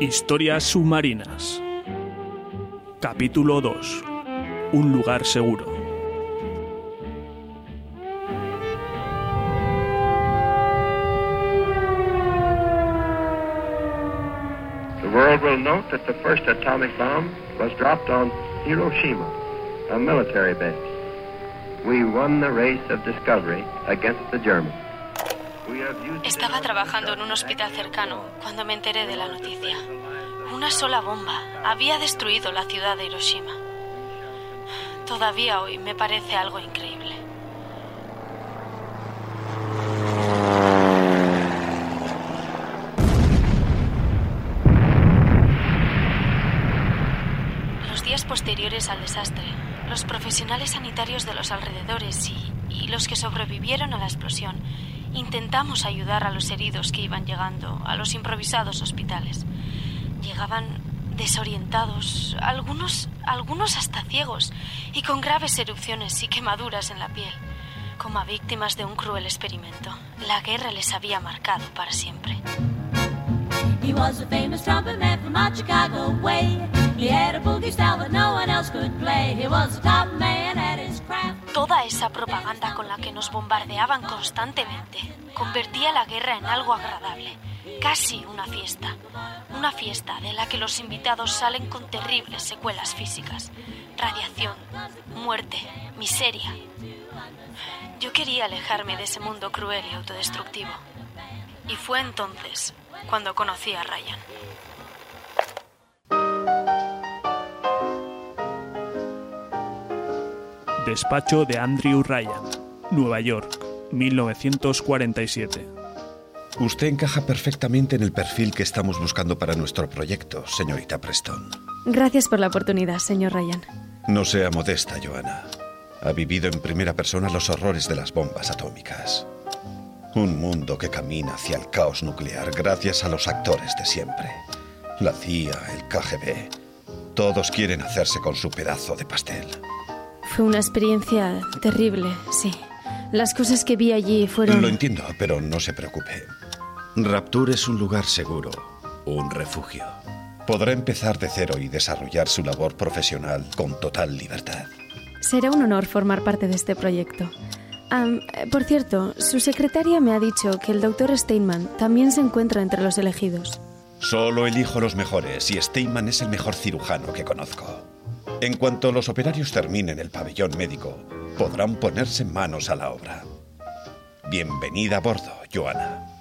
Historias submarinas. Capítulo 2. Un lugar seguro. The world will note that the first atomic bomb was dropped on Hiroshima, a military base. We won the race of discovery against the Germans. Estaba trabajando en un hospital cercano cuando me enteré de la noticia. Una sola bomba había destruido la ciudad de Hiroshima. Todavía hoy me parece algo increíble. Los días posteriores al desastre, los profesionales sanitarios de los alrededores y, y los que sobrevivieron a la explosión intentamos ayudar a los heridos que iban llegando a los improvisados hospitales. Llegaban desorientados, algunos, algunos hasta ciegos y con graves erupciones y quemaduras en la piel, como a víctimas de un cruel experimento. La guerra les había marcado para siempre. He was a famous trumpet man from out Chicago way. He had a boogie style that no one else could play. He was a top man. Toda esa propaganda con la que nos bombardeaban constantemente convertía la guerra en algo agradable, casi una fiesta. Una fiesta de la que los invitados salen con terribles secuelas físicas. Radiación, muerte, miseria. Yo quería alejarme de ese mundo cruel y autodestructivo. Y fue entonces cuando conocí a Ryan. Despacho de Andrew Ryan, Nueva York, 1947. Usted encaja perfectamente en el perfil que estamos buscando para nuestro proyecto, señorita Preston. Gracias por la oportunidad, señor Ryan. No sea modesta, Joanna. Ha vivido en primera persona los horrores de las bombas atómicas. Un mundo que camina hacia el caos nuclear gracias a los actores de siempre. La CIA, el KGB. Todos quieren hacerse con su pedazo de pastel. Fue una experiencia terrible, sí. Las cosas que vi allí fueron... Lo entiendo, pero no se preocupe. Rapture es un lugar seguro, un refugio. Podrá empezar de cero y desarrollar su labor profesional con total libertad. Será un honor formar parte de este proyecto. Eh, por cierto, su secretaria me ha dicho que el doctor Steinman también se encuentra entre los elegidos. Solo elijo los mejores y Steinman es el mejor cirujano que conozco. En cuanto los operarios terminen el pabellón médico, podrán ponerse manos a la obra. Bienvenida a bordo, Joana.